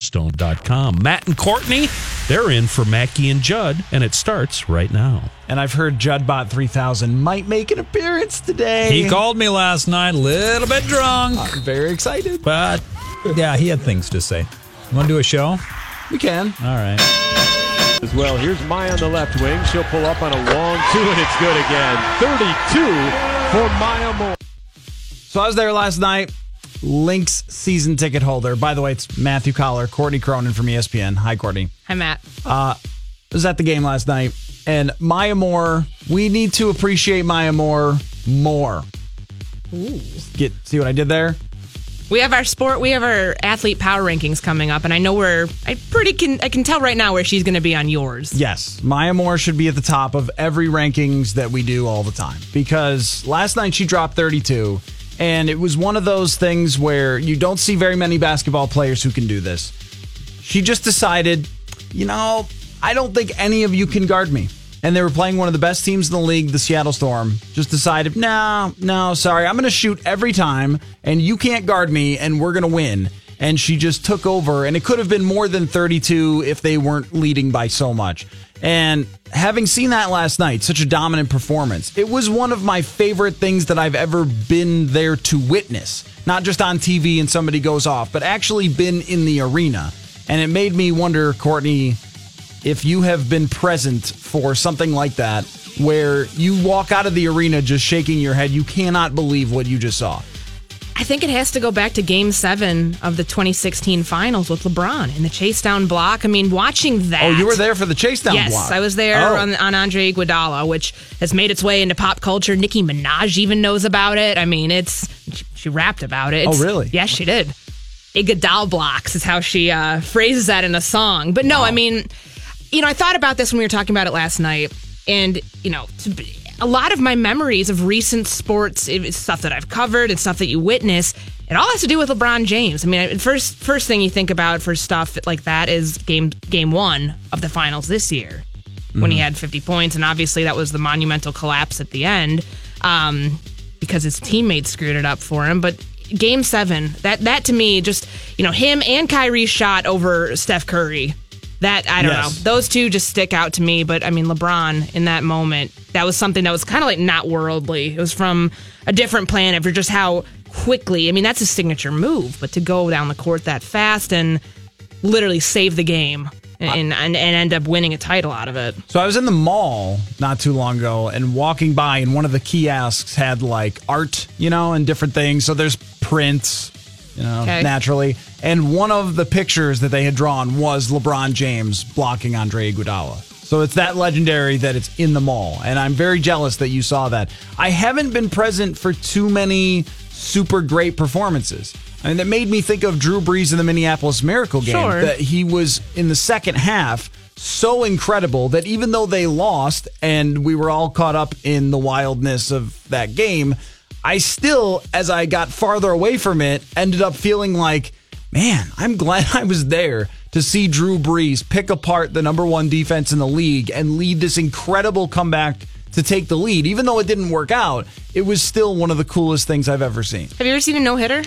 Stone.com. Matt and Courtney, they're in for Mackey and Judd, and it starts right now. And I've heard Judbot 3000 might make an appearance today. He called me last night, a little bit drunk, I'm very excited. but yeah, he had things to say. You want to do a show? We can. All right. as well. Here's Maya on the left wing. She'll pull up on a long two, and it's good again. 32 for Maya Moore. So I was there last night. Lynx season ticket holder. By the way, it's Matthew Coller, Courtney Cronin from ESPN. Hi, Courtney. Hi, Matt. Uh, was at the game last night, and Maya Moore. We need to appreciate Maya Moore more. Get see what I did there? We have our sport. We have our athlete power rankings coming up, and I know we're. I pretty can. I can tell right now where she's going to be on yours. Yes, Maya Moore should be at the top of every rankings that we do all the time because last night she dropped 32, and it was one of those things where you don't see very many basketball players who can do this. She just decided, you know, I don't think any of you can guard me. And they were playing one of the best teams in the league, the Seattle Storm. Just decided, no, no, sorry, I'm going to shoot every time, and you can't guard me, and we're going to win. And she just took over, and it could have been more than 32 if they weren't leading by so much. And having seen that last night, such a dominant performance, it was one of my favorite things that I've ever been there to witness. Not just on TV and somebody goes off, but actually been in the arena. And it made me wonder, Courtney, if you have been present for something like that, where you walk out of the arena just shaking your head, you cannot believe what you just saw. I think it has to go back to Game Seven of the 2016 Finals with LeBron in the chase down block. I mean, watching that. Oh, you were there for the chase down Yes, block. I was there Oh. on, on Andre Iguodala, which has made its way into pop culture. Nicki Minaj even knows about it. I mean, it's she, she rapped about it. Oh, really? Yes, she did. Iguodala blocks is how she uh, phrases that in a song. But no, I mean, you know, I thought about this when we were talking about it last night, and you know, to be, a lot of my memories of recent sports it's stuff that I've covered and stuff that you witness. It all has to do with LeBron James. I mean, first first thing you think about for stuff like that is game game one of the finals this year when he had 50 points, and obviously that was the monumental collapse at the end um, because his teammates screwed it up for him. But game seven, that that to me, just you know, him and Kyrie shot over Steph Curry. That I don't Yes. know. Those two just stick out to me. But I mean, LeBron in that moment, that was something that was kind of like not worldly. It was from a different planet for just how quickly. I mean, that's a signature move. But to go down the court that fast and literally save the game and, and, and end up winning a title out of it. So I was in the mall not too long ago and walking by, and one of the kiosks had like art, you know, and different things. So there's prints, you know, Okay. naturally. And one of the pictures that they had drawn was LeBron James blocking Andre Iguodala. So it's that legendary that it's in the mall, and I'm very jealous that you saw that. I haven't been present for too many super great performances. I mean, that made me think of Drew Brees in the Minneapolis Miracle game. Sure. That he was in the second half so incredible that even though they lost and we were all caught up in the wildness of that game, I still, as I got farther away from it, ended up feeling like, man, I'm glad I was there to see Drew Brees pick apart the number one defense in the league and lead this incredible comeback to take the lead. Even though it didn't work out, it was still one of the coolest things I've ever seen. Have you ever seen a no hitter?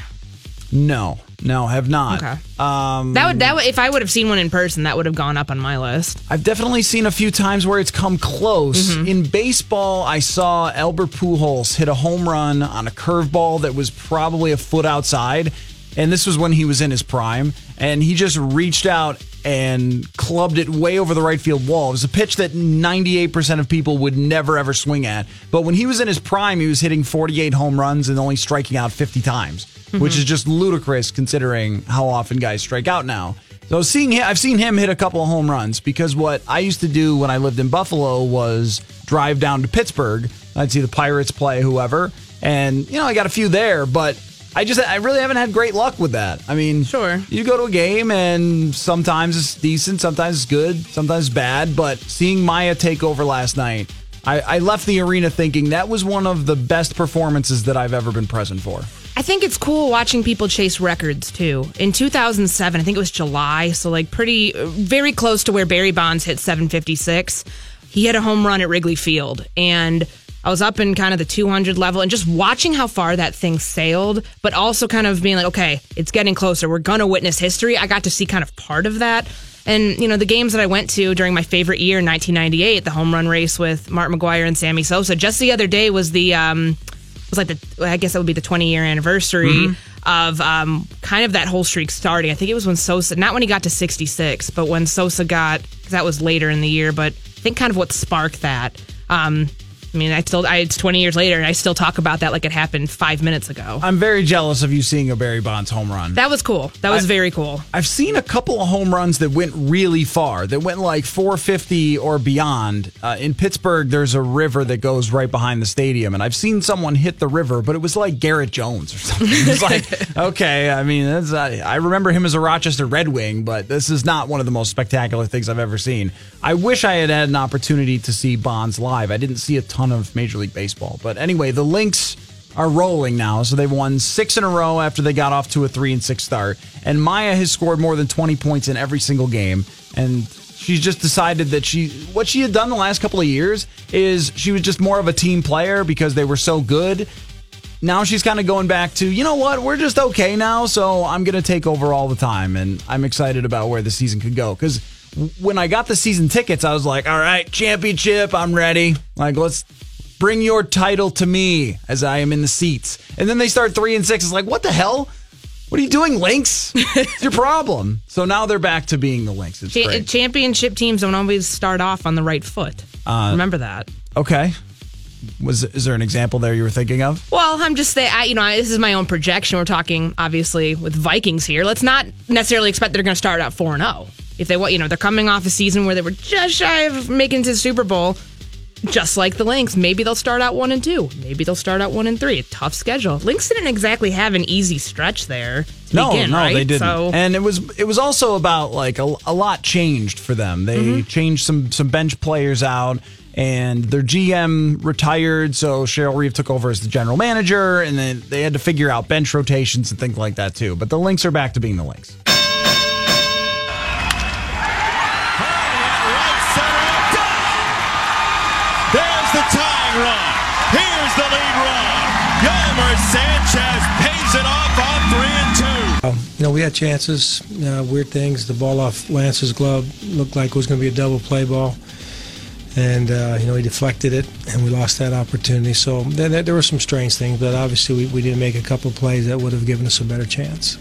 No, no, have not. Okay. Um, That would that would, if I would have seen one in person, that would have gone up on my list. I've definitely seen a few times where it's come close. Mm-hmm. In baseball, I saw Albert Pujols hit a home run on a curveball that was probably a foot outside, and this was when he was in his prime. And he just reached out and clubbed it way over the right field wall. It was a pitch that 98% of people would never ever swing at. But when he was in his prime, he was hitting 48 home runs and only striking out 50 times, which is mhm. just ludicrous considering how often guys strike out now. So seeing him, I've seen him hit a couple of home runs because what I used to do when I lived in Buffalo was drive down to Pittsburgh. I'd see the Pirates play whoever, and you know I got a few there, but I just I really haven't had great luck with that. I mean, Sure. you go to a game and sometimes it's decent, sometimes it's good, sometimes it's bad. But seeing Maya take over last night, I, I left the arena thinking that was one of the best performances that I've ever been present for. I think it's cool watching people chase records too. In 2007, I think it was July, so like pretty, very close to where Barry Bonds hit 756. He hit a home run at Wrigley Field, and I was up in kind of the 200 level, and just watching how far that thing sailed, but also kind of being like, okay, it's getting closer. We're gonna witness history. I got to see kind of part of that. And you know the games that I went to during my favorite year, 1998, the home run race with Mark McGwire and Sammy Sosa. Just the other day was the um, was like the I guess that would be the 20 year anniversary of um, kind of that whole streak starting. I think it was when Sosa, not when he got to 66, but when Sosa got that was later in the year. But I think kind of what sparked that. Um, I mean, I still I, it's 20 years later, and I still talk about that like it happened five minutes ago. I'm very jealous of you seeing a Barry Bonds home run. That was cool. That was I- very cool. I've seen a couple of home runs that went really far, that went like 450 or beyond. Uh, in Pittsburgh, there's a river that goes right behind the stadium, and I've seen someone hit the river, but it was like Garrett Jones or something. It's like, okay, I mean, that's, I, I remember him as a Rochester Red Wing, but this is not one of the most spectacular things I've ever seen. I wish I had had an opportunity to see Bonds live. I didn't see a ton of Major League Baseball, but anyway, the Lynx are rolling now. So they've won six in a row after they got off to a three and six start. And Maya has scored more than 20 points in every single game. And she's just decided that she, what she had done the last couple of years is she was just more of a team player because they were so good. Now she's kind of going back to, you know what, we're just okay now. So I'm going to take over all the time. And I'm excited about where the season could go. Because when I got the season tickets, I was like, all right, championship, I'm ready. Like, let's bring your title to me as I am in the seats. And then they start three and six. It's like, what the hell? What are you doing, Lynx? It's your problem. So now they're back to being the Lynx. It's Cha- great. championship teams don't always start off on the right foot. Uh, Remember that. Okay. Was is there an example there you were thinking of? Well, I'm just saying, I, you know, I- this is my own projection. We're talking obviously with Vikings here. Let's not necessarily expect they're going to start out 4 and 0. If they want, you know, they're coming off a season where they were just shy of making it to the Super Bowl, just like the Lynx. Maybe they'll start out 1 and 2. Maybe they'll start out 1 and 3. A tough schedule. Lynx didn't exactly have an easy stretch there No, begin, no, right? they didn't. So, And it was it was also about like a, a lot changed for them. They Mm-hmm. changed some some bench players out, and their GM retired. So Cheryl Reeve took over as the general manager, and then they had to figure out bench rotations and things like that too. But the Lynx are back to being the Lynx. You know, we had chances, uh, weird things. The ball off Lance's glove looked like it was going to be a double play ball. And, uh, you know, he deflected it, and we lost that opportunity. So there, there- were some strange things, but obviously we, we didn't make a couple plays that would have given us a better chance.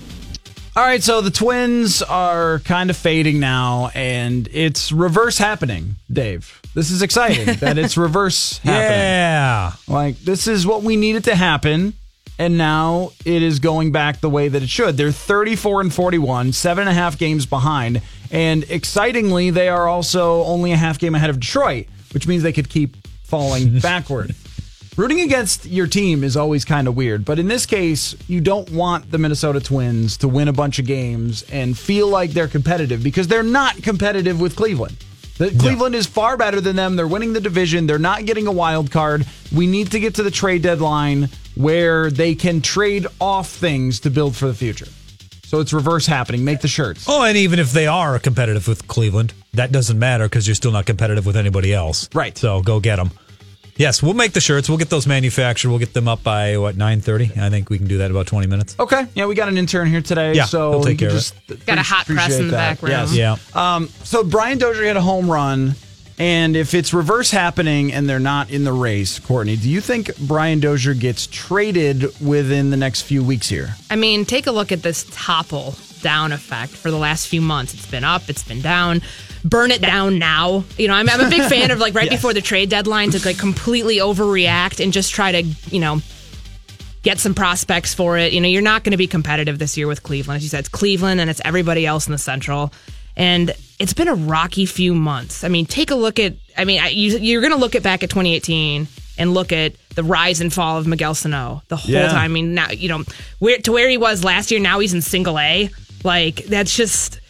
All right, so the Twins are kind of fading now, and it's reverse happening, Dave. This is exciting that it's reverse happening. Yeah. Like this is what we needed to happen, and now it is going back the way that it should. They're 34 and 41, seven and a half games behind, and excitingly, they are also only a half game ahead of Detroit, which means they could keep falling backward. Rooting against your team is always kind of weird, but in this case, you don't want the Minnesota Twins to win a bunch of games and feel like they're competitive because they're not competitive with Cleveland. The, Cleveland is far better than them. They're winning the division. They're not getting a wild card. We need to get to the trade deadline where they can trade off things to build for the future. So it's reverse happening. Make the shirts. Oh, and even if they are competitive with Cleveland, that doesn't matter because you're still not competitive with anybody else. Right. So go get them. Yes, we'll make the shirts. We'll get those manufactured. We'll get them up by what nine thirty. I think we can do that in about twenty minutes. Okay. Yeah, we got an intern here today. Yeah, so he'll take you care of just Got a hot press in the that. background. Yes. Yeah. Um, so Brian Dozier hit a home run, and if it's reverse happening and they're not in the race, Courtney, do you think Brian Dozier gets traded within the next few weeks here? I mean, take a look at this topple down effect for the last few months. It's been up, it's been down. Burn it down now. You know, I'm, I'm a big fan of like right before the trade deadline to like completely overreact and just try to, you know, get some prospects for it. You know, you're not going to be competitive this year with Cleveland. As you said, it's Cleveland and it's everybody else in the Central. And it's been a rocky few months. I mean, take a look at, I mean, I, you, you're going to look at back at 2018 and look at the rise and fall of Miguel Sano the whole Yeah. time. I mean, now, you know, where to where he was last year, now he's in single A. Like, that's just,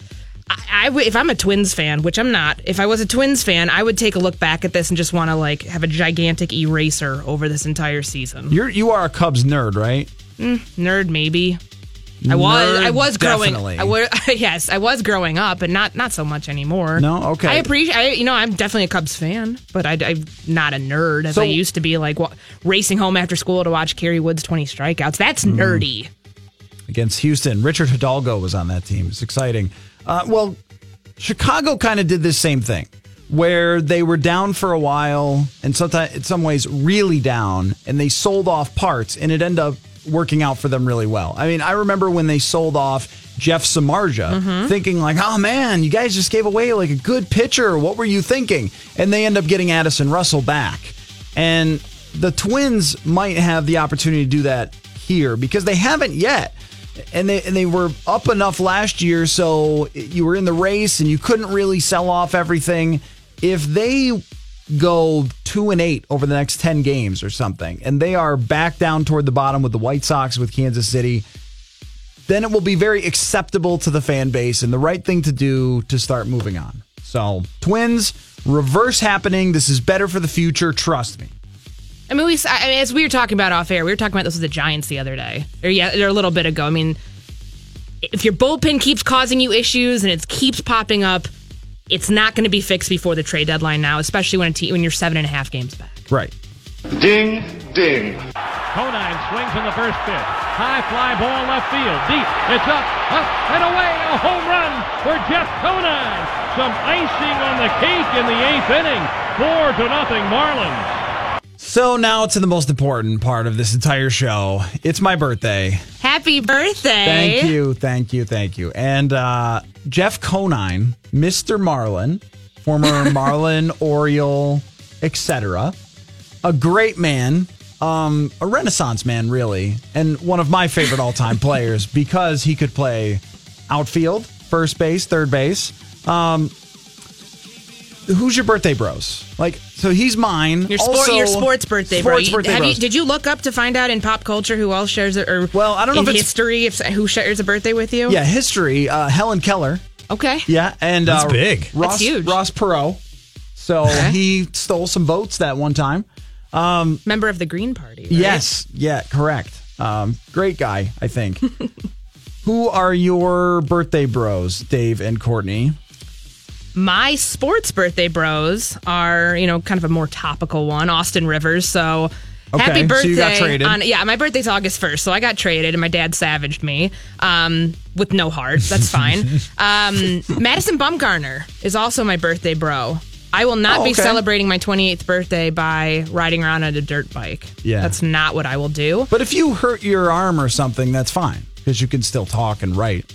I, if I'm a Twins fan, which I'm not, if I was a Twins fan, I would take a look back at this and just want to like have a gigantic eraser over this entire season. You're you are a Cubs nerd, right? Mm, nerd, maybe. I was. Nerd, I was growing. definitely. I was, yes, I was growing up, but not not so much anymore. No? Okay. I appreciate. I, you know, I'm definitely a Cubs fan, but I, I'm not a nerd as So- I used to be. Like wa- racing home after school to watch Kerry Wood's 20 strikeouts. That's Mm. nerdy. against Houston. Richard Hidalgo was on that team. It's exciting. Uh, well, Chicago kind of did this same thing where they were down for a while and sometimes in some ways really down and they sold off parts and it ended up working out for them really well. I mean, I remember when they sold off Jeff Samardzija mm-hmm. thinking like, "Oh man, you guys just gave away like a good pitcher. What were you thinking?" And they end up getting Addison Russell back. And the Twins might have the opportunity to do that here because they haven't yet and they and they were up enough last year, so you were in the race and you couldn't really sell off everything. If they go two and eight over the next ten games or something, and they are back down toward the bottom with the White Sox with Kansas City, then it will be very acceptable to the fan base and the right thing to do to start moving on. So Twins reverse happening. This is better for the future. Trust me. I mean, we I mean, as we were talking about off air, we were talking about this with the Giants the other day, or yeah, or a little bit ago. I mean, if your bullpen keeps causing you issues and it keeps popping up, it's not going to be fixed before the trade deadline now, especially when a te- when you're seven and a half games back. Right. Ding, ding. Conine swings in the first pitch. High fly ball left field. Deep. It's up, up, and away. A home run for Jeff Conine. Some icing on the cake in the eighth inning. Four to nothing Marlins. So now to the most important part of this entire show. It's my birthday. Happy birthday! Thank you, thank you, thank you. And uh, Jeff Conine, Mr. Marlin, former Marlin, Oriole, etc. A great man, um, a renaissance man, really, and one of my favorite all-time players because he could play outfield, first base, third base. Um, who's your birthday bros? Like, so he's mine. Your sport, Also- your sports birthday, sports bro. Birthday have you, bros. did you look up to find out in pop culture who all shares it, or Well, I don't know in if it's- history if who shares a birthday with you? Yeah, history. Uh, Helen Keller. Okay. Yeah, and That's uh, big. Ross, That's huge. Ross Perot. So he stole some votes that one time. Member of the Green Party. right? Yes, yeah, correct. Um, great guy, I think. Who are your birthday bros, Dave and Courtney? My sports birthday bros are, you know, kind of a more topical one, Austin Rivers. So Okay, happy so birthday. you got traded. On, yeah, my birthday's August 1st. So I got traded and my dad savaged me um, with no heart. That's fine. um, Madison Bumgarner is also my birthday bro. I will not Oh, be celebrating my 28th birthday by riding around on a dirt bike. Yeah. That's not what I will do. But if you hurt your arm or something, that's fine because you can still talk and write.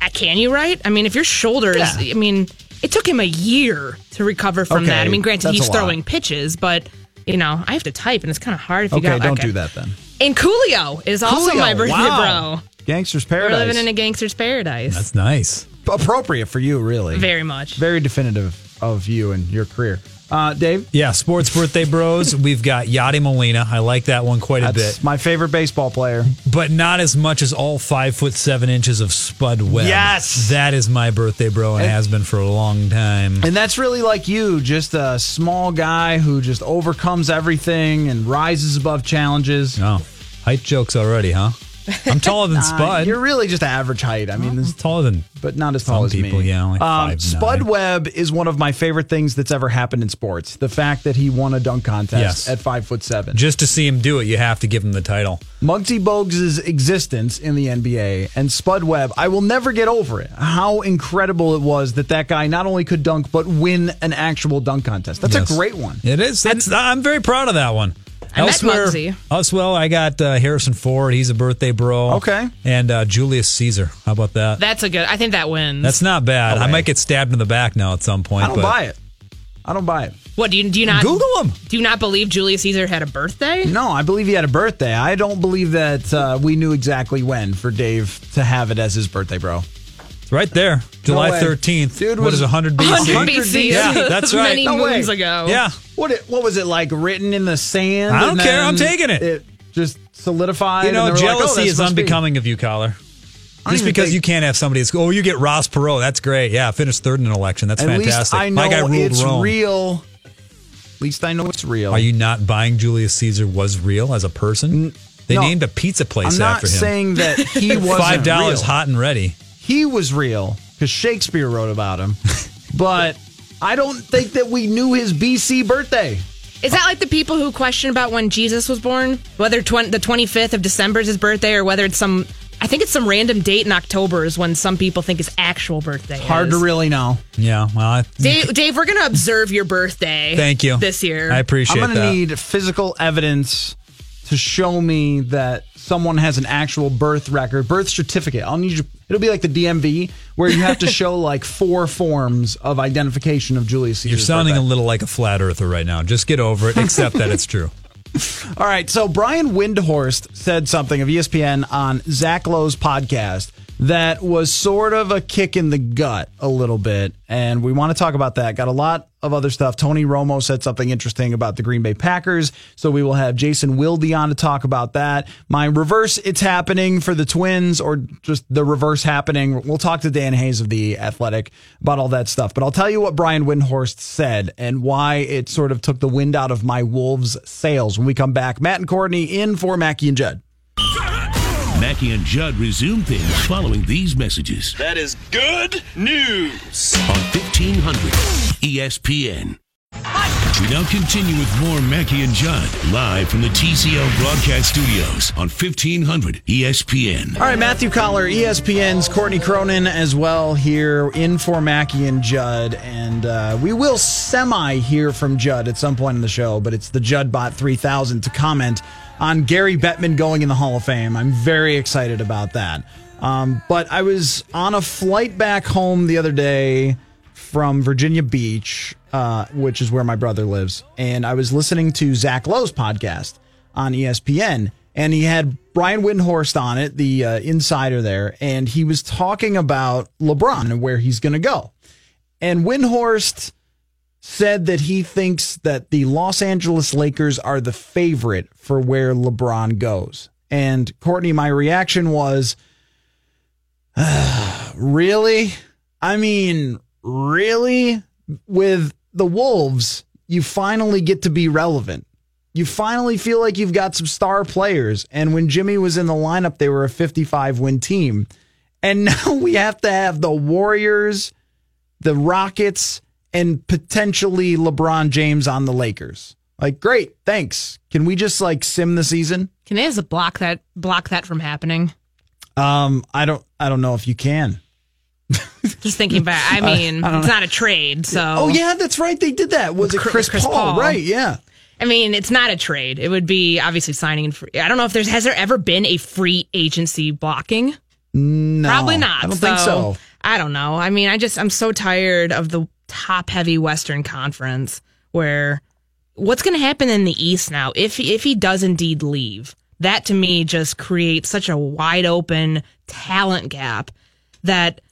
I, can you write? I mean, if your shoulder is, I mean, it took him a year to recover from Okay, that. I mean, granted, he's throwing pitches, but you know, I have to type, and it's kind of hard if you Okay, got. don't do that then. And Coolio is also Coolio, my birthday wow. bro. Gangster's Paradise. We're living in a gangster's paradise. That's nice. Appropriate for you, really. Very much. Very definitive of you and your career. Uh, Dave? Yeah, sports birthday bros. We've got Yadi Molina. I like that one quite a That's bit, my favorite baseball player. but not as much as all five foot seven inches of Spud Webb. Yes! that is my birthday bro, and And- has been for a long time. And that's really like you, just a small guy who just overcomes everything and rises above challenges. Oh, height jokes already, huh? I'm taller than Spud. you're really just average height. I mean, this, taller than but not as tall Some as people, me. yeah, like um, 5'9". Spud Webb is one of my favorite things that's ever happened in sports. The fact that he won a dunk contest Yes. at five foot seven. just to see him do it. You have to give him the title. Muggsy Bogues' existence in the NBA and Spud Webb, I will never get over it. How incredible it was that that guy not only could dunk but win an actual dunk contest. That's Yes. a great one. It is. That's, I'm very proud of that one. I met Elsewhere, Muggsy. elsewhere, I got uh, Harrison Ford. He's a birthday bro. Okay. And uh, Julius Caesar. How about that? That's a good. I think that wins. That's not bad. No I might get stabbed in the back now at some point. I don't but buy it. I don't buy it. what do you do? You not Google him. Do you not believe Julius Caesar had a birthday? No, I believe he had a birthday. I don't believe that uh, we knew exactly when for Dave to have it as his birthday, bro. It's right there, July way. 13th. Dude what was is 100 BC? 100 BC. Yeah, that's right. Many No moons way. ago. Yeah. What it, what was it like written in the sand? I don't care. I'm taking it. It just solidified. You know, they were like, oh, jealousy is supposed to be- unbecoming of you, Coller. Just because think- you can't have somebody that's, oh, you get Ross Perot. That's great. Yeah, finished third in an election. That's At fantastic. least I My guy know ruled it's Rome. real. At least I know it's real. Are you not buying Julius Caesar was real as a person? They no. named a pizza place after him. I'm not after him. saying that he wasn't Five dollars real. hot and ready. He was real because Shakespeare wrote about him, but I don't think that we knew his BC birthday. Is that like the people who question about when Jesus was born? Whether twen- the 25th of December is his birthday or whether it's some, I think it's some random date in October is when some people think his actual birthday Hard is. to really know. Yeah, well, I, Dave, Dave, we're going to observe your birthday. Thank you. This year. I appreciate I'm going to that. need physical evidence to show me that someone has an actual birth record, birth certificate. I'll need you. It'll be like the DMV where you have to show like four forms of identification of Julius Caesar. You're sounding a little like a flat earther right now. Just get over it. Accept that it's true. All right. So Brian Windhorst said something of ESPN on Zach Lowe's podcast that was sort of a kick in the gut a little bit. And we want to talk about that. Got a lot of other stuff. Tony Romo said something interesting about the Green Bay Packers. So we will have Jason Wilde on to talk about that. My reverse, it's happening for the Twins or just the reverse happening. We'll talk to Dan Hayes of the Athletic about all that stuff. But I'll tell you what Brian Windhorst said and why it sort of took the wind out of my Wolves' sails when we come back. Matt and Courtney in for Mackey and Judd. Mackey and Judd resume things following these messages That is good news. on 1500 ESPN. We now continue with more Mackey and Judd live from the TCL broadcast studios on 1500 ESPN. All right, Matthew Coller, ESPN's Courtney Cronin as well here in for Mackey and Judd. And uh, we will semi hear from Judd at some point in the show, but it's the Juddbot 3000 to comment on Gary Bettman going in the Hall of Fame. I'm very excited about that. Um, but I was on a flight back home the other day from Virginia Beach, uh, which is where my brother lives, and I was listening to Zach Lowe's podcast on ESPN, and he had Brian Windhorst on it, the uh, insider there, and he was talking about LeBron and where he's going to go. And Windhorst said that he thinks that the Los Angeles Lakers are the favorite for where LeBron goes. And Courtney, my reaction was, really? I mean, really? With the Wolves, you finally get to be relevant. You finally feel like you've got some star players. And when Jimmy was in the lineup, they were a 55 win team. And now we have to have the Warriors, the Rockets, and potentially LeBron James on the Lakers. Like, great, thanks. Can we just like sim the season? Can they just block that block that from happening? Um, I don't I don't know if you can. Just thinking back. I mean, I it's not a trade, so Oh yeah, that's right. They did that. Was it Chris- Chris, Paul? Paul. Right, yeah. I mean, it's not a trade. It would be obviously signing in free. I don't know if there's has there ever been a free agency blocking? No. Probably not. I don't think so. I don't know. I mean, I just I'm so tired of the top heavy Western Conference where what's going to happen in the East now if if he does indeed leave. That to me just creates such a wide open talent gap that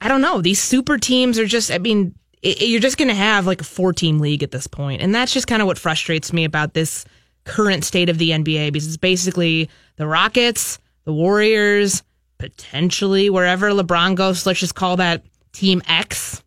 I don't know. These super teams are just I mean it, you're just going to have like a four team league at this point. And that's just kind of what frustrates me about this current state of the NBA because it's basically the Rockets, the Warriors, potentially wherever LeBron goes. Let's just call that Team X.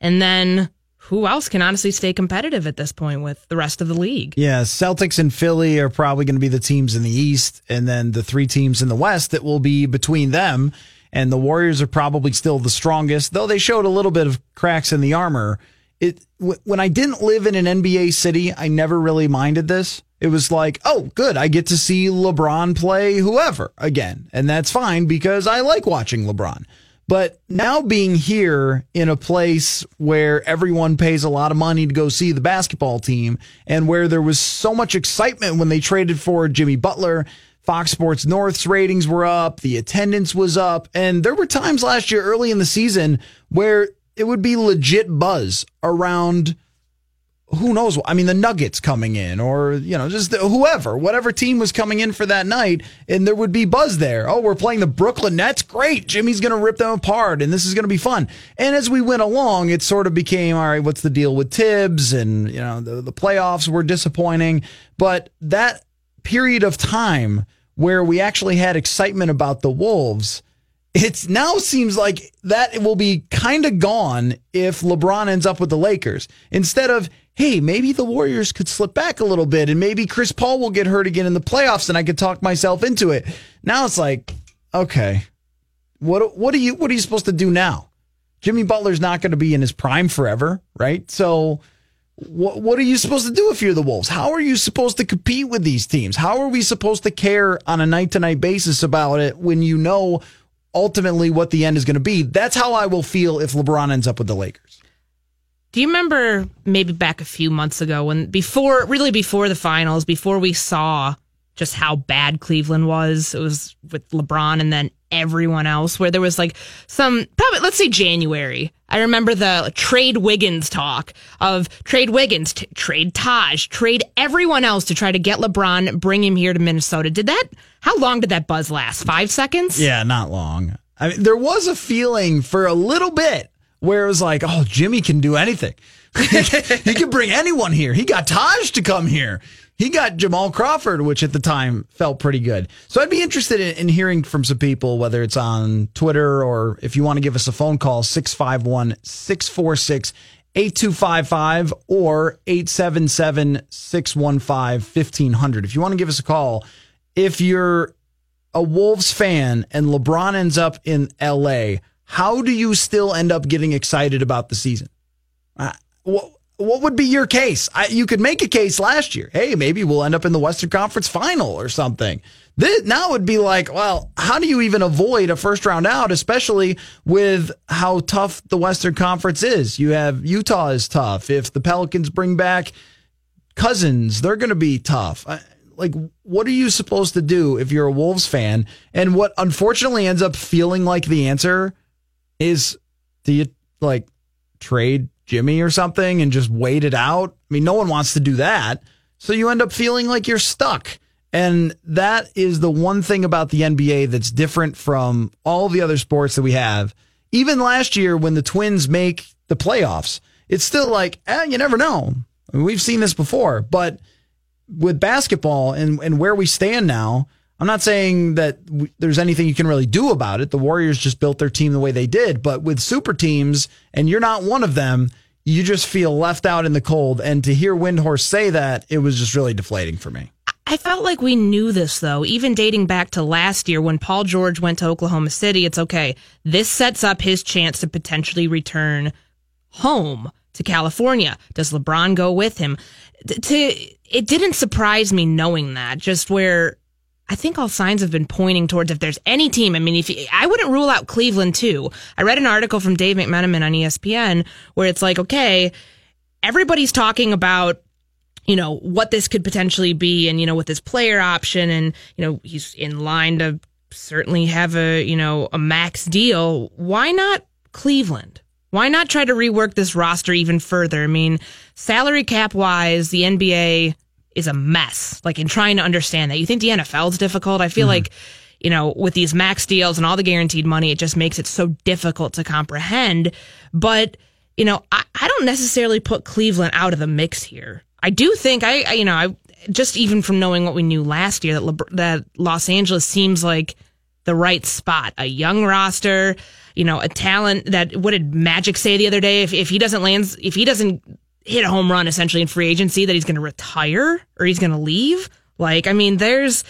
And then who else can honestly stay competitive at this point with the rest of the league? Yeah, Celtics and Philly are probably going to be the teams in the East, and then the three teams in the West that will be between them. And the Warriors are probably still the strongest, though they showed a little bit of cracks in the armor. It w- when I didn't live in an NBA city, I never really minded this. It was like, oh, good, I get to see LeBron play whoever again, and that's fine because I like watching LeBron. But now being here in a place where everyone pays a lot of money to go see the basketball team and where there was so much excitement when they traded for Jimmy Butler, Fox Sports North's ratings were up, the attendance was up, and there were times last year early in the season where it would be legit buzz around who knows? What I mean the Nuggets coming in or you know just the, whoever whatever team was coming in for that night and there would be buzz there. Oh we're playing the Brooklyn Nets? Great. Jimmy's going to rip them apart and this is going to be fun. And as we went along it sort of became all right what's the deal with Thibs? And you know the, the playoffs were disappointing. But that period of time where we actually had excitement about the Wolves it now seems like that will be kind of gone if LeBron ends up with the Lakers. Instead of, hey, maybe the Warriors could slip back a little bit and maybe Chris Paul will get hurt again in the playoffs and I could talk myself into it. Now it's like, okay, what what are you what are you supposed to do now? Jimmy Butler's not going to be in his prime forever, right? So what what are you supposed to do if you're the Wolves? How are you supposed to compete with these teams? How are we supposed to care on a night to night basis about it when you know ultimately what the end is going to be. That's how I will feel if LeBron ends up with the Lakers. Do you remember maybe back a few months ago when before really before the finals, before we saw just how bad Cleveland was, it was with LeBron and then everyone else where there was like some probably let's say January. I remember the trade Wiggins talk of trade Wiggins, t- trade Taj, trade everyone else to try to get LeBron, bring him here to Minnesota. Did that? How long did that buzz last? Five seconds? Yeah, not long. I mean, there was a feeling for a little bit where it was like, oh, Jimmy can do anything. he can bring anyone here. He got Taj to come here. He got Jamal Crawford, which at the time felt pretty good. So I'd be interested in, in hearing from some people, whether it's on Twitter or if you want to give us a phone call, 651 646 8255 or 877 615 1500. If you want to give us a call, if you're a Wolves fan and LeBron ends up in LA, how do you still end up getting excited about the season? Uh, what, what would be your case? I, you could make a case last year. Hey, maybe we'll end up in the Western Conference final or something. This, now would be like, well, how do you even avoid a first round out, especially with how tough the Western Conference is? You have Utah is tough. If the Pelicans bring back Cousins, they're going to be tough. Like, what are you supposed to do if you're a Wolves fan? And what unfortunately ends up feeling like the answer is do you like trade Jimmy or something and just wait it out. I mean, no one wants to do that. So you end up feeling like you're stuck. And that is the one thing about the NBA that's different from all the other sports that we have. Even last year when the Twins make the playoffs, it's still like, eh, you never know. I mean, we've seen this before, but with basketball and, and where we stand now, I'm not saying that w- there's anything you can really do about it. The Warriors just built their team the way they did, but with super teams, and you're not one of them, you just feel left out in the cold. And to hear Windhorst say that, it was just really deflating for me. I felt like we knew this though, even dating back to last year when Paul George went to Oklahoma City. It's okay. This sets up his chance to potentially return home to California. Does LeBron go with him? To it didn't surprise me knowing that. Just where I think all signs have been pointing towards if there's any team. I mean, if you, I wouldn't rule out Cleveland too. I read an article from Dave McMenamin on ESPN where it's like, okay, everybody's talking about you know what this could potentially be, and you know with this player option, and you know he's in line to certainly have a you know a max deal. Why not Cleveland? Why not try to rework this roster even further? I mean, salary cap wise, the NBA is a mess. Like in trying to understand that. You think the NFL is difficult? I feel mm-hmm. like, you know, with these max deals and all the guaranteed money, it just makes it so difficult to comprehend. But, you know, I, I don't necessarily put Cleveland out of the mix here. I do think I, I you know, I just even from knowing what we knew last year that Le, that Los Angeles seems like the right spot. A young roster, you know, a talent that what did Magic say the other day? If if he doesn't land, if he doesn't hit a home run essentially in free agency that he's going to retire or he's going to leave. Like, I mean, there's,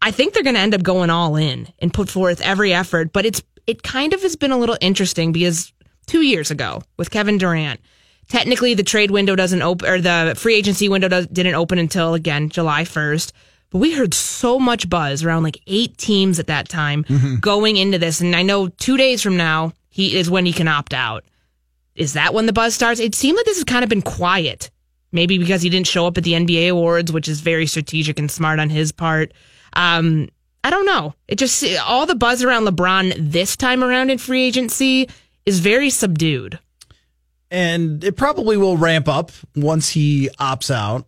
I think they're going to end up going all in and put forth every effort, but it's, it kind of has been a little interesting because two years ago with Kevin Durant, technically the trade window doesn't open or the free agency window does, didn't open until again, July 1st. But we heard so much buzz around like eight teams at that time mm-hmm. going into this. And I know two days from now, he is when he can opt out. Is that when the buzz starts? It seemed like this has kind of been quiet. Maybe because he didn't show up at the NBA awards, which is very strategic and smart on his part. Um, I don't know. It just all the buzz around LeBron this time around in free agency is very subdued. And it probably will ramp up once he opts out.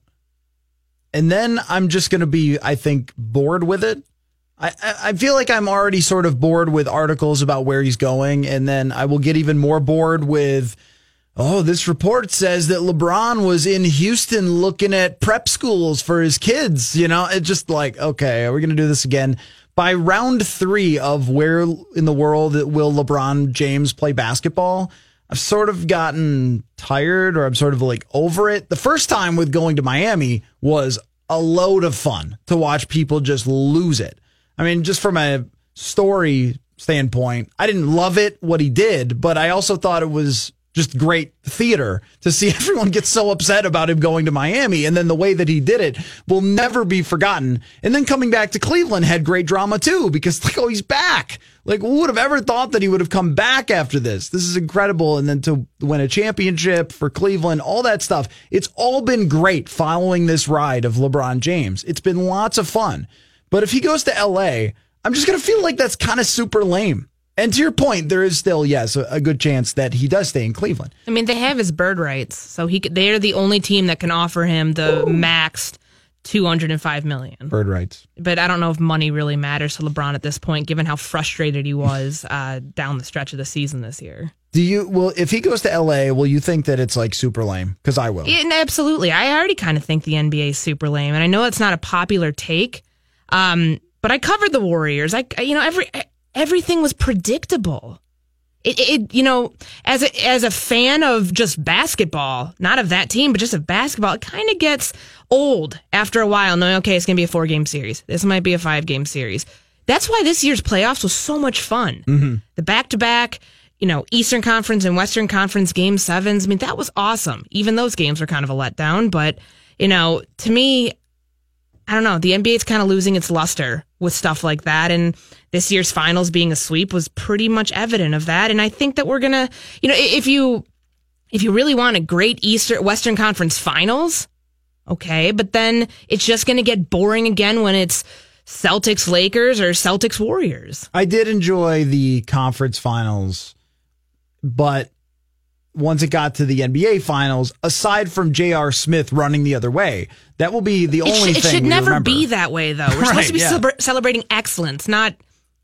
And then I'm just going to be, I think, bored with it. I, I feel like I'm already sort of bored with articles about where he's going. And then I will get even more bored with, oh, this report says that LeBron was in Houston looking at prep schools for his kids. You know, it's just like, okay, are we going to do this again? By round three of where in the world will LeBron James play basketball, I've sort of gotten tired or I'm sort of like over it. The first time with going to Miami was a load of fun to watch people just lose it. I mean, just from a story standpoint, I didn't love it what he did, but I also thought it was just great theater to see everyone get so upset about him going to Miami. And then the way that he did it will never be forgotten. And then coming back to Cleveland had great drama too, because like, oh, he's back. Like, who would have ever thought that he would have come back after this? This is incredible. And then to win a championship for Cleveland, all that stuff. It's all been great following this ride of LeBron James. It's been lots of fun. But if he goes to LA, I'm just going to feel like that's kind of super lame. And to your point, there is still yes a, good chance that he does stay in Cleveland. I mean, they have his bird rights, so he they're the only team that can offer him the Ooh. maxed 205 million bird rights. But I don't know if money really matters to LeBron at this point, given how frustrated he was uh, down the stretch of the season this year. Do you well if he goes to LA, will you think that it's like super lame? Because I will. Yeah, absolutely. I already kind of think the NBA is super lame, and I know it's not a popular take. Um, but I covered the Warriors. I, you know, every everything was predictable. It, it, you know, as a, as a fan of just basketball, not of that team, but just of basketball, it kind of gets old after a while knowing, okay, it's going to be a four game series. This might be a five game series. That's why this year's playoffs was so much fun. Mm-hmm. The back to back, you know, Eastern Conference and Western Conference game sevens. I mean, that was awesome. Even those games were kind of a letdown, but, you know, to me, I don't know. The NBA's kind of losing its luster with stuff like that. And this year's finals being a sweep was pretty much evident of that. And I think that we're going to, you know, if you, if you really want a great Eastern, Western Conference finals, okay, but then it's just going to get boring again when it's Celtics Lakers or Celtics Warriors. I did enjoy the conference finals, but once it got to the NBA finals, aside from J.R. Smith running the other way. That will be the only it sh-. It should never remember. be that way, though. We're right, supposed to be yeah. celebra- celebrating excellence, not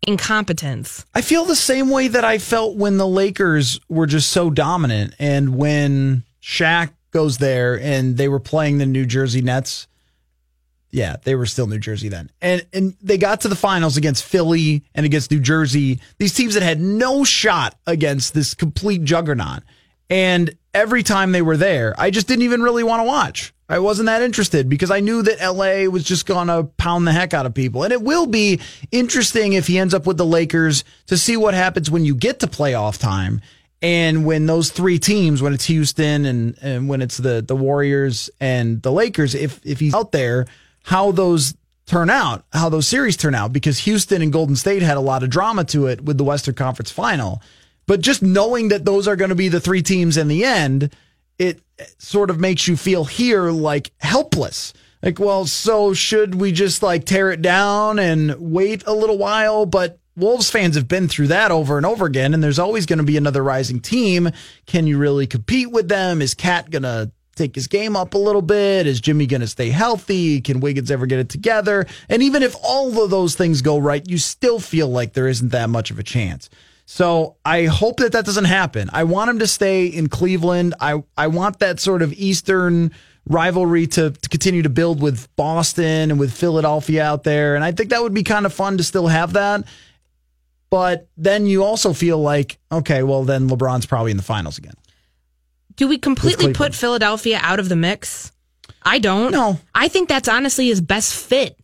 incompetence. I feel the same way that I felt when the Lakers were just so dominant and when Shaq goes there and they were playing the New Jersey Nets. Yeah, they were still New Jersey then. And and they got to the finals against Philly and against New Jersey. These teams that had no shot against this complete juggernaut. And every time they were there, I just didn't even really want to watch. I wasn't that interested because I knew that LA was just going to pound the heck out of people. And it will be interesting if he ends up with the Lakers to see what happens when you get to playoff time. And when those three teams, when it's Houston and, and when it's the, the Warriors and the Lakers, if, if he's out there, how those turn out, how those series turn out, because Houston and Golden State had a lot of drama to it with the Western Conference final. But just knowing that those are going to be the three teams in the end, it sort of makes you feel here like helpless. Like, well, so should we just like tear it down and wait a little while? But Wolves fans have been through that over and over again, and there's always going to be another rising team. Can you really compete with them? Is Cat going to take his game up a little bit? Is Jimmy going to stay healthy? Can Wiggins ever get it together? And even if all of those things go right, you still feel like there isn't that much of a chance. So I hope that that doesn't happen. I want him to stay in Cleveland. I, I want that sort of Eastern rivalry to, to continue to build with Boston and with Philadelphia out there. And I think that would be kind of fun to still have that. But then you also feel like, okay, well, then LeBron's probably in the finals again. Do we completely put Philadelphia out of the mix? I don't. No. I think that's honestly his best fit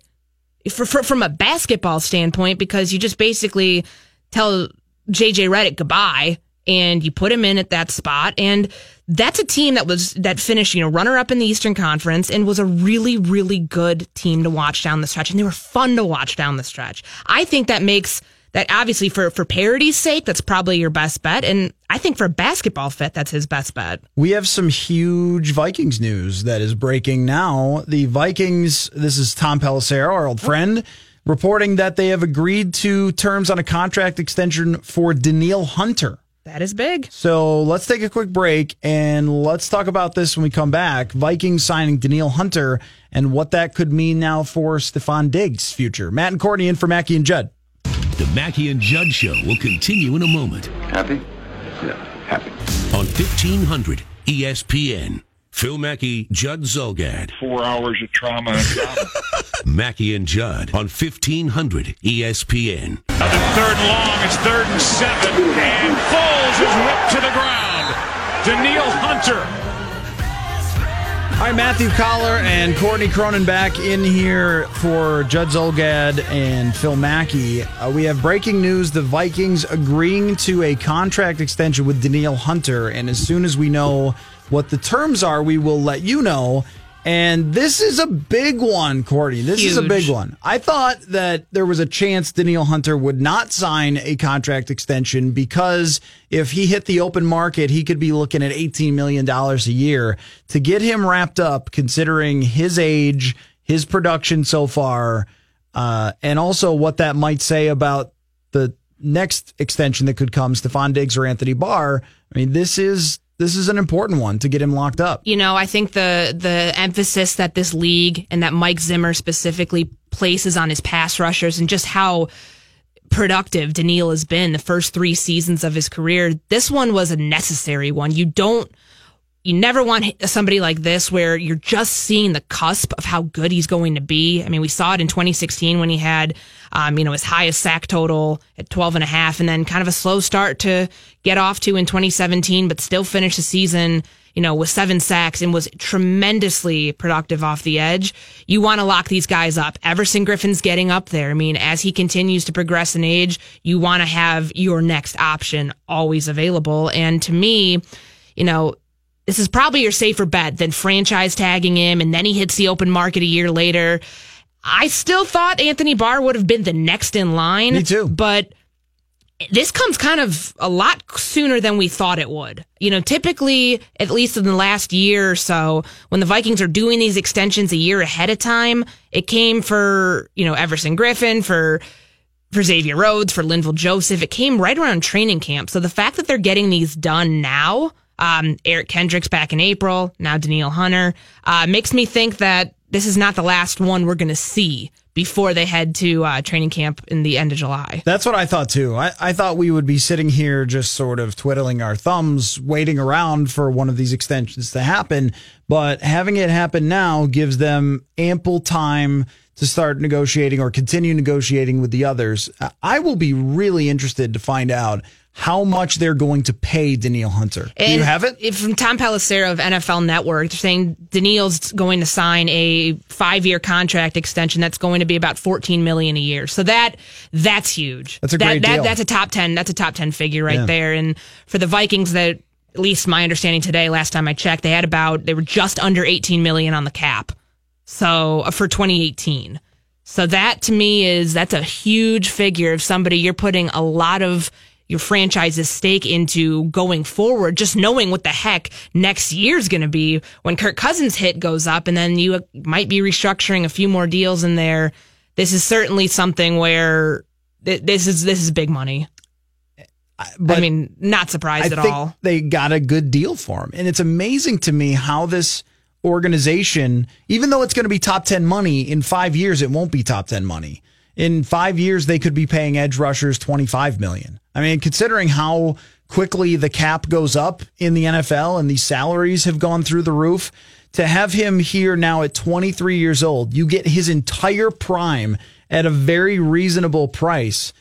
for, for, from a basketball standpoint because you just basically tell JJ Redick goodbye and you put him in at that spot and that's a team that was that finished you know runner up in the Eastern Conference and was a really really good team to watch down the stretch and they were fun to watch down the stretch. I think that makes that obviously for for parity's sake, that's probably your best bet, and I think for basketball fit, that's his best bet. We have some huge Vikings news that is breaking now. The Vikings, this is Tom Pelissero, our old friend, reporting that they have agreed to terms on a contract extension for Danielle Hunter. That is big. So let's take a quick break and let's talk about this when we come back. Vikings signing Danielle Hunter and what that could mean now for Stefon Diggs' future. Matt and Courtney in for Mackey and Judd. The Mackey and Judd Show will continue in a moment. Happy? Yeah, happy. On 1500 ESPN. Phil Mackey, Judd Zulgad. Four hours of trauma and drama. Mackey and Judd on 1500 ESPN. Another third and long. It's third and seven. And Foles is whipped to the ground. Danielle Hunter. All right, Matthew Coller and Courtney Cronin back in here for Judd Zulgad and Phil Mackey. Uh, we have breaking news: the Vikings agreeing to a contract extension with Danielle Hunter, and as soon as we know what the terms are, we will let you know. And this is a big one, Courtney. This is a big one. I thought that there was a chance Danielle Hunter would not sign a contract extension because if he hit the open market, he could be looking at $18 million a year. To get him wrapped up, considering his age, his production so far, uh, and also what that might say about the next extension that could come, Stefon Diggs or Anthony Barr. I mean, this is this is an important one to get him locked up. You know, I think the the emphasis that this league and that Mike Zimmer specifically places on his pass rushers and just how productive Danielle has been the first three seasons of his career. This one was a necessary one. You don't, you never want somebody like this where you're just seeing the cusp of how good he's going to be. I mean, we saw it in 2016 when he had, um, you know, his highest sack total at 12 and a half and then kind of a slow start to get off to in 2017, but still finished the season you know, with seven sacks and was tremendously productive off the edge. You want to lock these guys up. Everson Griffen's getting up there. I mean, as he continues to progress in age, you want to have your next option always available. And to me, you know, this is probably your safer bet than franchise tagging him and then he hits the open market a year later. I still thought Anthony Barr would have been the next in line. Me too. But this comes kind of a lot sooner than we thought it would. You know, typically, at least in the last year or so, when the Vikings are doing these extensions a year ahead of time, it came for, you know, Everson Griffen, for for Xavier Rhodes, for Linval Joseph. It came right around training camp. So the fact that they're getting these done now, um, Eric Kendricks back in April, now Danielle Hunter, uh, makes me think that this is not the last one we're going to see before they head to uh, training camp in the end of July. That's what I thought too. I, I thought we would be sitting here just sort of twiddling our thumbs, waiting around for one of these extensions to happen. But having it happen now gives them ample time to start negotiating or continue negotiating with the others. I will be really interested to find out how much they're going to pay Danielle Hunter. Do you have it? From Tom Pelissero of NFL Network, they're saying Danielle's going to sign a five-year contract extension that's going to be about fourteen million a year. So that that's huge. That's a great that, deal. That's a top ten. That's a top ten figure right Yeah. there. And for the Vikings, that at least my understanding today, last time I checked, they had about they were just under eighteen million on the cap. So uh, for 2018. So that to me is that's a huge figure of somebody you're putting a lot of your franchise's stake into going forward, just knowing what the heck next year's going to be when Kirk Cousins hit goes up and then you might be restructuring a few more deals in there. This is certainly something where th- this is this is big money. But I mean, not surprised I at think all. they got a good deal for him. And it's amazing to me how this organization, even though it's going to be top 10 money, in five years, it won't be top 10 money. In five years, they could be paying edge rushers 25 million. I mean, considering how quickly the cap goes up in the NFL and these salaries have gone through the roof, to have him here now at 23 years old, you get his entire prime at a very reasonable price.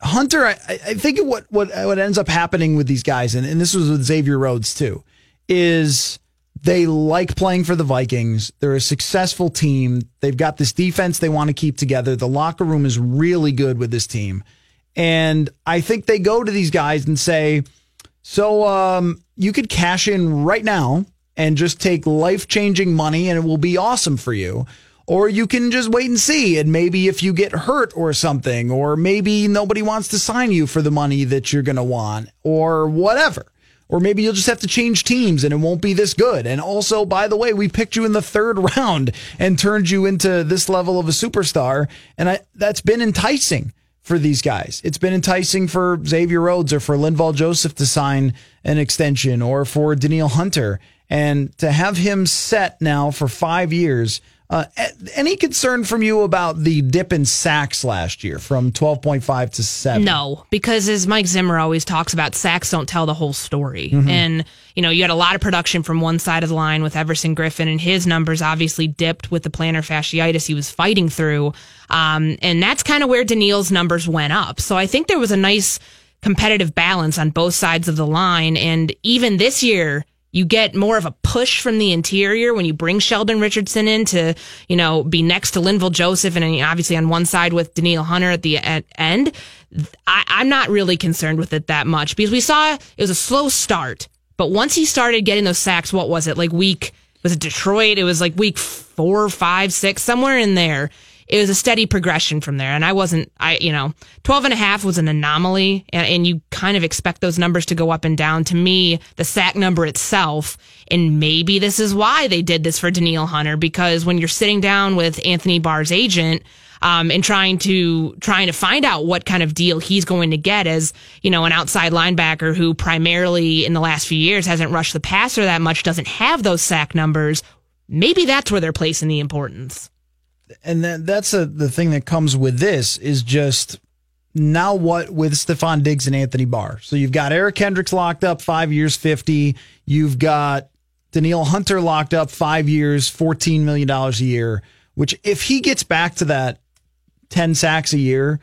Hunter, I, I think what what what ends up happening with these guys, and, and this was with Xavier Rhodes too, is they like playing for the Vikings. They're a successful team. They've got this defense they want to keep together. The locker room is really good with this team. And I think they go to these guys and say, so um, you could cash in right now and just take life changing money and it will be awesome for you. or you can just wait and see. And maybe if you get hurt or something, or maybe nobody wants to sign you for the money that you're going to want, or whatever. Or maybe you'll just have to change teams and it won't be this good. And also, by the way, we picked you in the third round and turned you into this level of a superstar. And I, that's been enticing for these guys. It's been enticing for Xavier Rhodes or for Linval Joseph to sign an extension or for Danielle Hunter. And to have him set now for five years. Uh, any concern from you about the dip in sacks last year from 12.5 to 7? No, because as Mike Zimmer always talks about, sacks don't tell the whole story. Mhm. And, you know, you had a lot of production from one side of the line with Everson Griffen, and his numbers obviously dipped with the plantar fasciitis he was fighting through. Um, and that's kind of where Danielle's numbers went up. So I think there was a nice competitive balance on both sides of the line. And even this year, you get more of a push from the interior when you bring Sheldon Richardson in to, you know, be next to Linval Joseph and obviously on one side with Danielle Hunter at the end. I, I'm not really concerned with it that much because we saw it was a slow start, but once he started getting those sacks, what was it like week? Was it Detroit? It was like week four, five, six, somewhere in there. It was a steady progression from there. And I wasn't, I, you know, 12 and a half was an anomaly and, and you kind of expect those numbers to go up and down. To me, the sack number itself, and maybe this is why they did this for Danielle Hunter, because when you're sitting down with Anthony Barr's agent, um, and trying to trying to find out what kind of deal he's going to get as you know an outside linebacker who primarily in the last few years hasn't rushed the passer that much, doesn't have those sack numbers. Maybe that's where they're placing the importance. And that, that's a, the thing that comes with this is just now what with Stefon Diggs and Anthony Barr. So you've got Eric Kendricks locked up five years, 50. You've got Danielle Hunter locked up five years, $14 million a year, which if he gets back to that 10 sacks a year,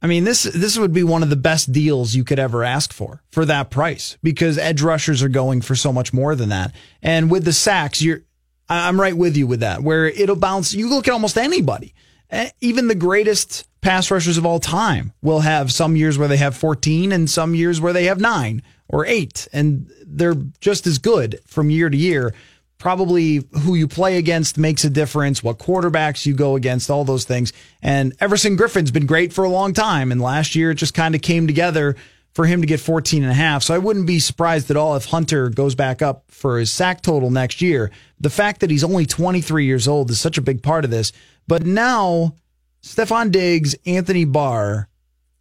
I mean, this this would be one of the best deals you could ever ask for for that price because edge rushers are going for so much more than that. And with the sacks, you're I'm right with you with that, where it'll bounce. You look at almost anybody, eh, even the greatest pass rushers of all time will have some years where they have 14 and some years where they have nine or eight, and they're just as good from year to year. Probably who you play against makes a difference, what quarterbacks you go against, all those things. And Everson Griffen's been great for a long time. And last year it just kind of came together for him to get 14 and a half. So I wouldn't be surprised at all if Hunter goes back up for his sack total next year. The fact that he's only 23 years old is such a big part of this. But now, Stefon Diggs, Anthony Barr,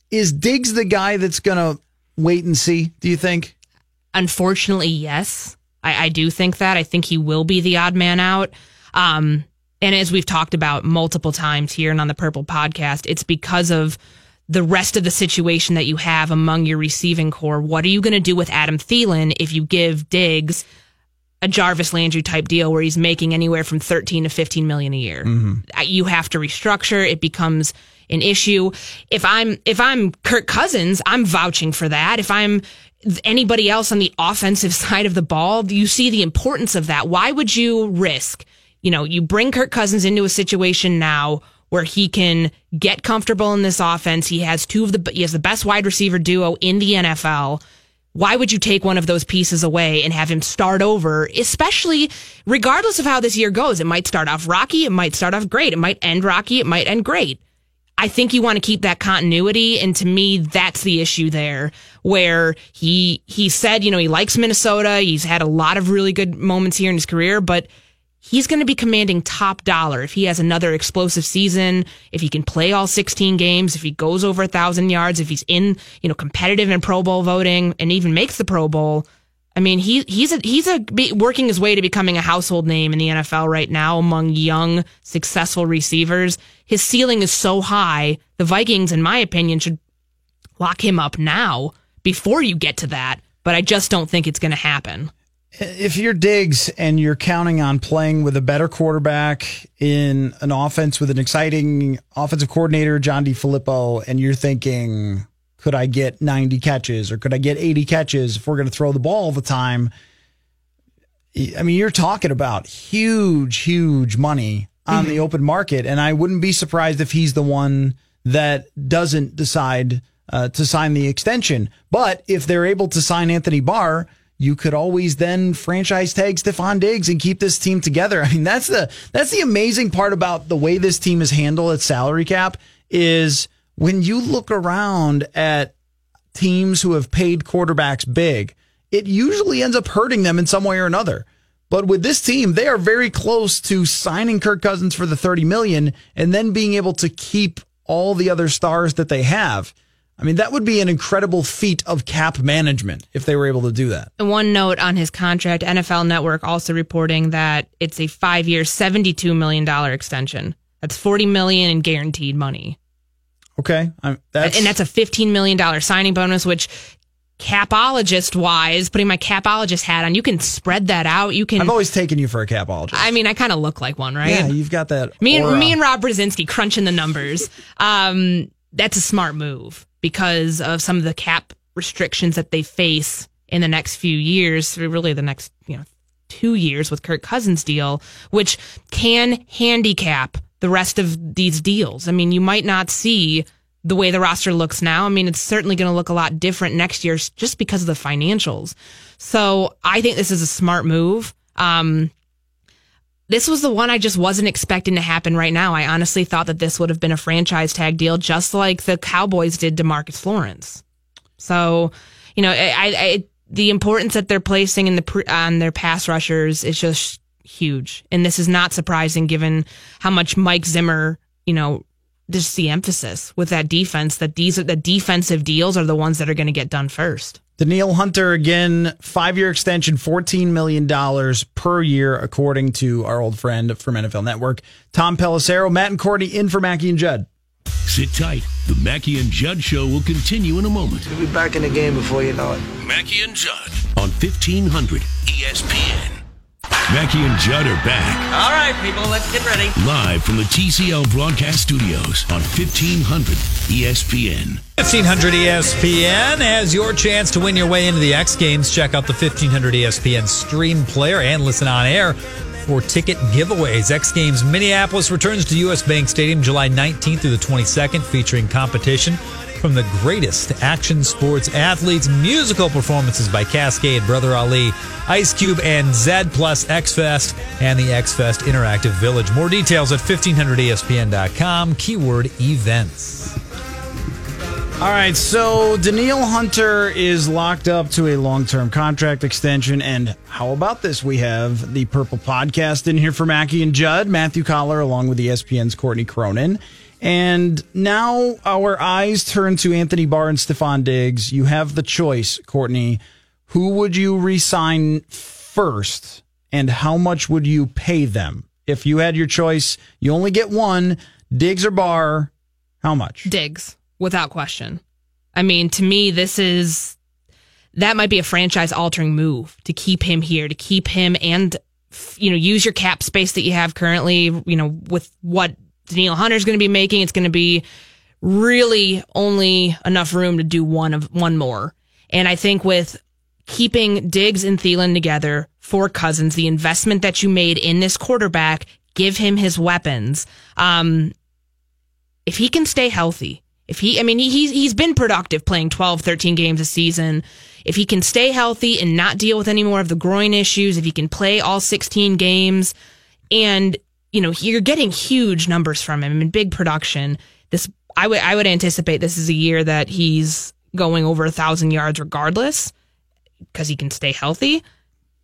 is Diggs the guy that's going to wait and see, do you think? Unfortunately, yes. I, I do think that. I think he will be the odd man out. Um, and as we've talked about multiple times here and on the Purple podcast, it's because of the rest of the situation that you have among your receiving corps. What are you going to do with Adam Thielen if you give Diggs a Jarvis Landry type deal where he's making anywhere from 13 to 15 million a year? Uh, You have to restructure. It becomes an issue. If I'm if I'm Kirk Cousins, I'm vouching for that. If I'm anybody else on the offensive side of the ball, you see the importance of that. Why would you risk? You know, you bring Kirk Cousins into a situation now where he can get comfortable in this offense. He has two of the he has the best wide receiver duo in the NFL. Why would you take one of those pieces away and have him start over, especially regardless of how this year goes? It might start off rocky, it might start off great, it might end rocky, it might end great. I think you want to keep that continuity. And to me, that's the issue there where he, he said, you know, he likes Minnesota. He's had a lot of really good moments here in his career, but he's going to be commanding top dollar if he has another explosive season, if he can play all 16 games, if he goes over a thousand yards, if he's in, you know, competitive in Pro Bowl voting and even makes the Pro Bowl. I mean, he he's a he's a working his way to becoming a household name in the NFL right now among young successful receivers. His ceiling is so high. The Vikings, in my opinion, should lock him up now before you get to that. But I just don't think it's going to happen. If you're Diggs and you're counting on playing with a better quarterback in an offense with an exciting offensive coordinator, John DeFilippo, and you're thinking, could I get 90 catches or could I get 80 catches if we're going to throw the ball all the time? I mean, you're talking about huge, huge money on the open market. And I wouldn't be surprised if he's the one that doesn't decide uh, to sign the extension. But if they're able to sign Anthony Barr, you could always then franchise tag Stefon Diggs and keep this team together. I mean, that's the that's the amazing part about the way this team is handled at salary cap is when you look around at teams who have paid quarterbacks big, it usually ends up hurting them in some way or another. But with this team, they are very close to signing Kirk Cousins for the 30 million and then being able to keep all the other stars that they have. I mean, that would be an incredible feat of cap management if they were able to do that. And one note on his contract, NFL Network also reporting that it's a five-year, seventy-two million dollar extension. That's 40 million in guaranteed money, Okay. I'm, that's, and that's a fifteen million dollar signing bonus. Which, capologist wise, putting my capologist hat on, you can spread that out. You can. I've always taken you for a capologist. I mean, I kind of look like one, right? Yeah, you've got that. Me and aura. me and Rob Brzezinski crunching the numbers. Um, that's a smart move because of some of the cap restrictions that they face in the next few years, through really the next you know two years with Kirk Cousins deal, which can handicap the rest of these deals. I mean, you might not see the way the roster looks now. I mean, it's certainly going to look a lot different next year just because of the financials. So I think this is a smart move. Um, this was the one I just wasn't expecting to happen right now. I honestly thought that this would have been a franchise tag deal, just like the Cowboys did to DeMarcus Lawrence. So, you know, I, I the importance that they're placing in the on their pass rushers is just huge, and this is not surprising given how much Mike Zimmer, you know, just the emphasis with that defense that these are the defensive deals are the ones that are going to get done first. Danielle Hunter again, five year extension, $14 million per year, according to our old friend from NFL Network, Tom Pelissero, Matt and Courtney in for Mackey and Judd. Sit tight. The Mackey and Judd show will continue in a moment. We'll be back in the game before you know it. Mackey and Judd on E 1500 ESPN. Mackey and Judd are back All right, people, let's get ready. live from the TCL broadcast studios on E 1500 ESPN. 1500 ESPN has your chance to win your way into the X Games. Check out the 1500 ESPN stream player and listen on air for ticket giveaways. X Games Minneapolis returns to US Bank Stadium July 19th through the 22nd, featuring competition from the greatest action sports athletes, musical performances by Kaskade, Brother Ali, Ice Cube, and Zedd Plus X Fest and the X Fest Interactive Village. More details at 1500ESPN.com, keyword events. All right, so Danielle Hunter is locked up to a long term contract extension. And how about this? We have the Purple Podcast in here for Mackey and Judd, Matthew Coller, along with ESPN's Courtney Cronin. And now our eyes turn to Anthony Barr and Stefon Diggs. You have the choice, Courtney. Who would you resign first, and how much would you pay them? If you had your choice, you only get one Diggs or Barr. How much? Diggs, without question. I mean, to me, this is that might be a franchise altering move to keep him here, to keep him and you know use your cap space that you have currently. You know, with what Danielle Hunter's going to be making, it's going to be really only enough room to do one of one more. And I think with keeping Diggs and Thielen together for Cousins, the investment that you made in this quarterback, give him his weapons. Um, if he can stay healthy, if he, I mean, he, he's, he's been productive playing 12, 13 games a season. If he can stay healthy and not deal with any more of the groin issues, if he can play all 16 games and, you know, you're getting huge numbers from him and big production. This, I would, I would anticipate this is a year that he's going over a thousand yards regardless because he can stay healthy.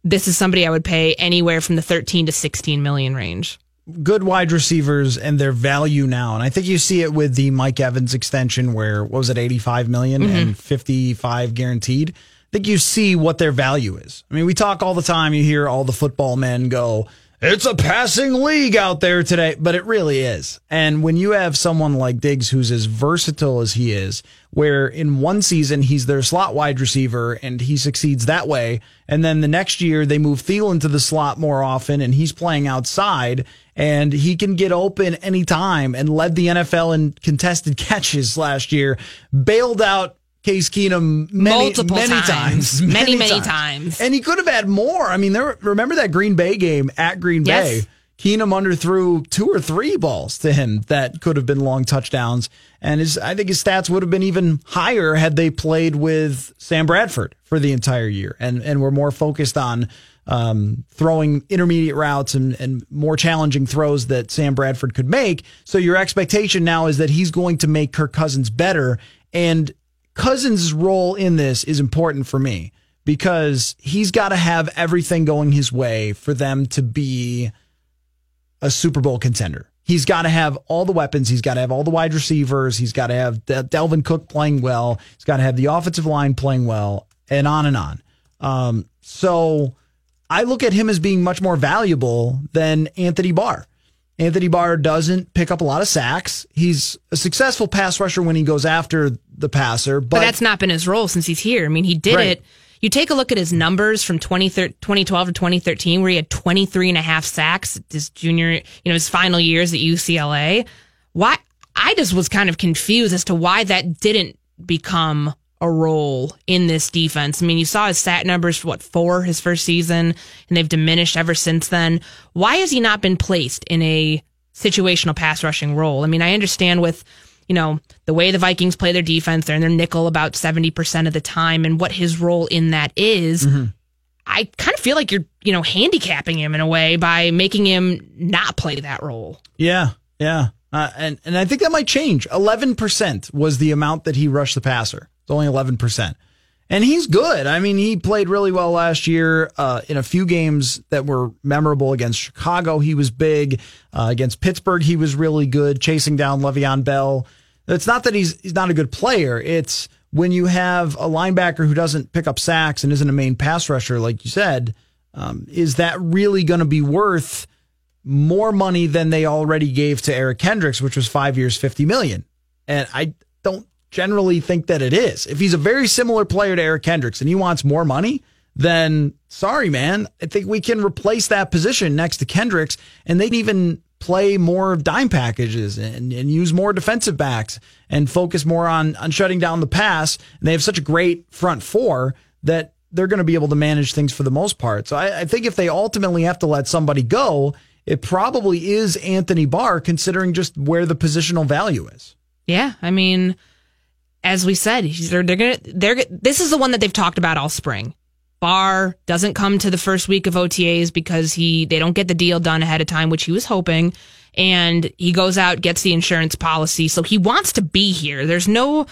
This is somebody I would pay anywhere from the 13 to 16 million range good wide receivers and their value now. And I think you see it with the Mike Evans extension where what was it 85 million Mm-hmm. and 55 guaranteed. I think you see what their value is. I mean, we talk all the time, you hear all the football men go, it's a passing league out there today, but it really is. And when you have someone like Diggs who's as versatile as he is, where in one season he's their slot wide receiver and he succeeds that way, and then the next year they move Thielen to the slot more often and he's playing outside and he can get open anytime and led the NFL in contested catches last year, bailed out Case Keenum many, Multiple many times. times. Many, many times. And he could have had more. I mean, there, remember that Green Bay game at Green Yes. Bay? Keenum underthrew two or three balls to him that could have been long touchdowns. And his, I think his stats would have been even higher had they played with Sam Bradford for the entire year and, and were more focused on um, throwing intermediate routes and, and more challenging throws that Sam Bradford could make. So your expectation now is that he's going to make Kirk Cousins better. And Cousins' role in this is important for me because he's got to have everything going his way for them to be a Super Bowl contender. He's got to have all the weapons. He's got to have all the wide receivers. He's got to have Dalvin Cook playing well. He's got to have the offensive line playing well, and on and on. Um, so I look at him as being much more valuable than Anthony Barr. Anthony Barr doesn't pick up a lot of sacks. He's a successful pass rusher when he goes after the passer, but, but that's not been his role since he's here. I mean, he did right. it you take a look at his numbers from 2012 to 2013, where he had 23 and a half sacks his junior, you know, his final years at UCLA. Why? I just was kind of confused as to why that didn't become a role in this defense. I mean, you saw his stat numbers for what four his first season, and they've diminished ever since then. Why has he not been placed in a situational pass rushing role? I mean, I understand with you know, the way the Vikings play their defense, they're in their nickel about 70% of the time and what his role in that is, mm-hmm. I kind of feel like you're, you know, handicapping him in a way by making him not play that role. Yeah. Yeah. Uh, and, and I think that might change. 11% was the amount that he rushed the passer. It's only 11%. And he's good. I mean, he played really well last year uh, in a few games that were memorable against Chicago. He was big. Uh, against Pittsburgh, he was really good, chasing down Le'Veon Bell. It's not that he's he's not a good player. It's when you have a linebacker who doesn't pick up sacks and isn't a main pass rusher, like you said, um, is that really going to be worth more money than they already gave to Eric Kendricks, which was five years, fifty million? And I generally think that it is. If he's a very similar player to Eric Kendricks and he wants more money, then sorry, man. I think we can replace that position next to Kendricks and they'd even play more dime packages and, and use more defensive backs and focus more on, on shutting down the pass. And they have such a great front four that they're going to be able to manage things for the most part. So I, I think if they ultimately have to let somebody go, it probably is Anthony Barr, considering just where the positional value is. Yeah. I mean, as we said, they're, they're gonna they're this is the one that they've talked about all spring. Barr doesn't come to the first week of OTAs because he they don't get the deal done ahead of time, which he was hoping, and he goes out gets the insurance policy, so he wants to be here. There's no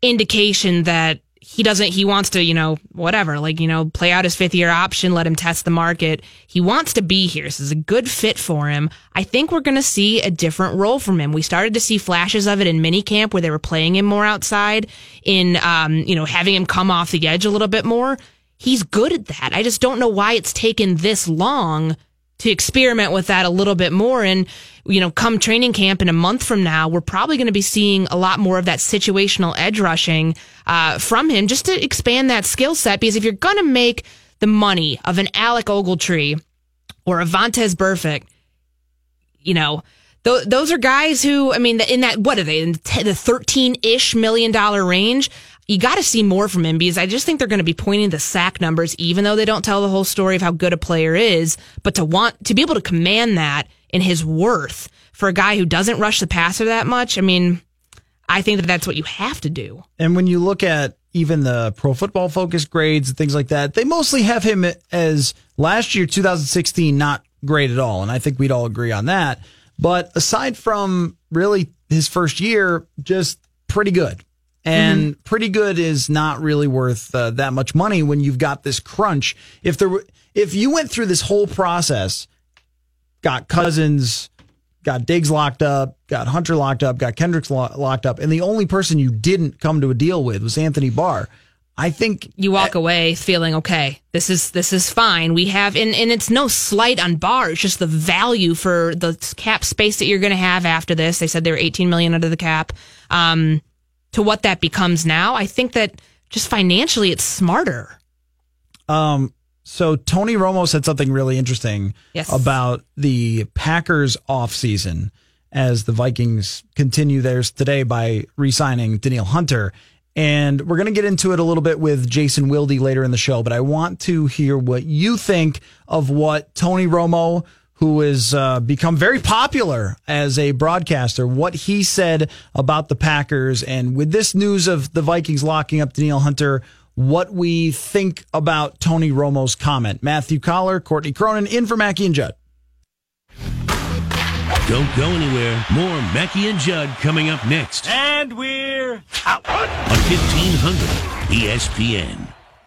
indication that he doesn't he wants to you know whatever like you know play out his fifth year option let him test the market. He wants to be here. This is a good fit for him. I think we're going to see a different role from him. We started to see flashes of it in minicamp where they were playing him more outside in um, you know having him come off the edge a little bit more. He's good at that. I just don't know why it's taken this long to experiment with that a little bit more. And, you know, come training camp in a month from now, we're probably going to be seeing a lot more of that situational edge rushing uh, from him just to expand that skill set. Because if you're going to make the money of an Alec Ogletree or a Burfict, you know, th- those are guys who, I mean, in that, what are they, in the 13 ish million dollar range? You got to see more from him because I just think they're going to be pointing the sack numbers, even though they don't tell the whole story of how good a player is. But to want to be able to command that in his worth for a guy who doesn't rush the passer that much, I mean, I think that that's what you have to do. And when you look at even the pro football focus grades and things like that, they mostly have him as last year, 2016, not great at all. And I think we'd all agree on that. But aside from really his first year, just pretty good. And mm-hmm. pretty good is not really worth uh, that much money when you've got this crunch. If there, if you went through this whole process, got Cousins, got Diggs locked up, got Hunter locked up, got Kendricks lo- locked up, and the only person you didn't come to a deal with was Anthony Barr. I think you walk away feeling okay. This is this is fine. We have and, and it's no slight on Barr. It's just the value for the cap space that you're going to have after this. They said they were 18 million under the cap. Um, to what that becomes now, I think that just financially it's smarter. Um, so Tony Romo said something really interesting yes. about the Packers offseason as the Vikings continue theirs today by re-signing Danielle Hunter. And we're going to get into it a little bit with Jason Wilde later in the show, but I want to hear what you think of what Tony Romo, who has uh, become very popular as a broadcaster, what he said about the Packers. And with this news of the Vikings locking up Danielle Hunter, what we think about Tony Romo's comment. Matthew Coller, Courtney Cronin, in for Mackey and Judd. Don't go anywhere. More Mackey and Judd coming up next And we're out. on 1500 ESPN.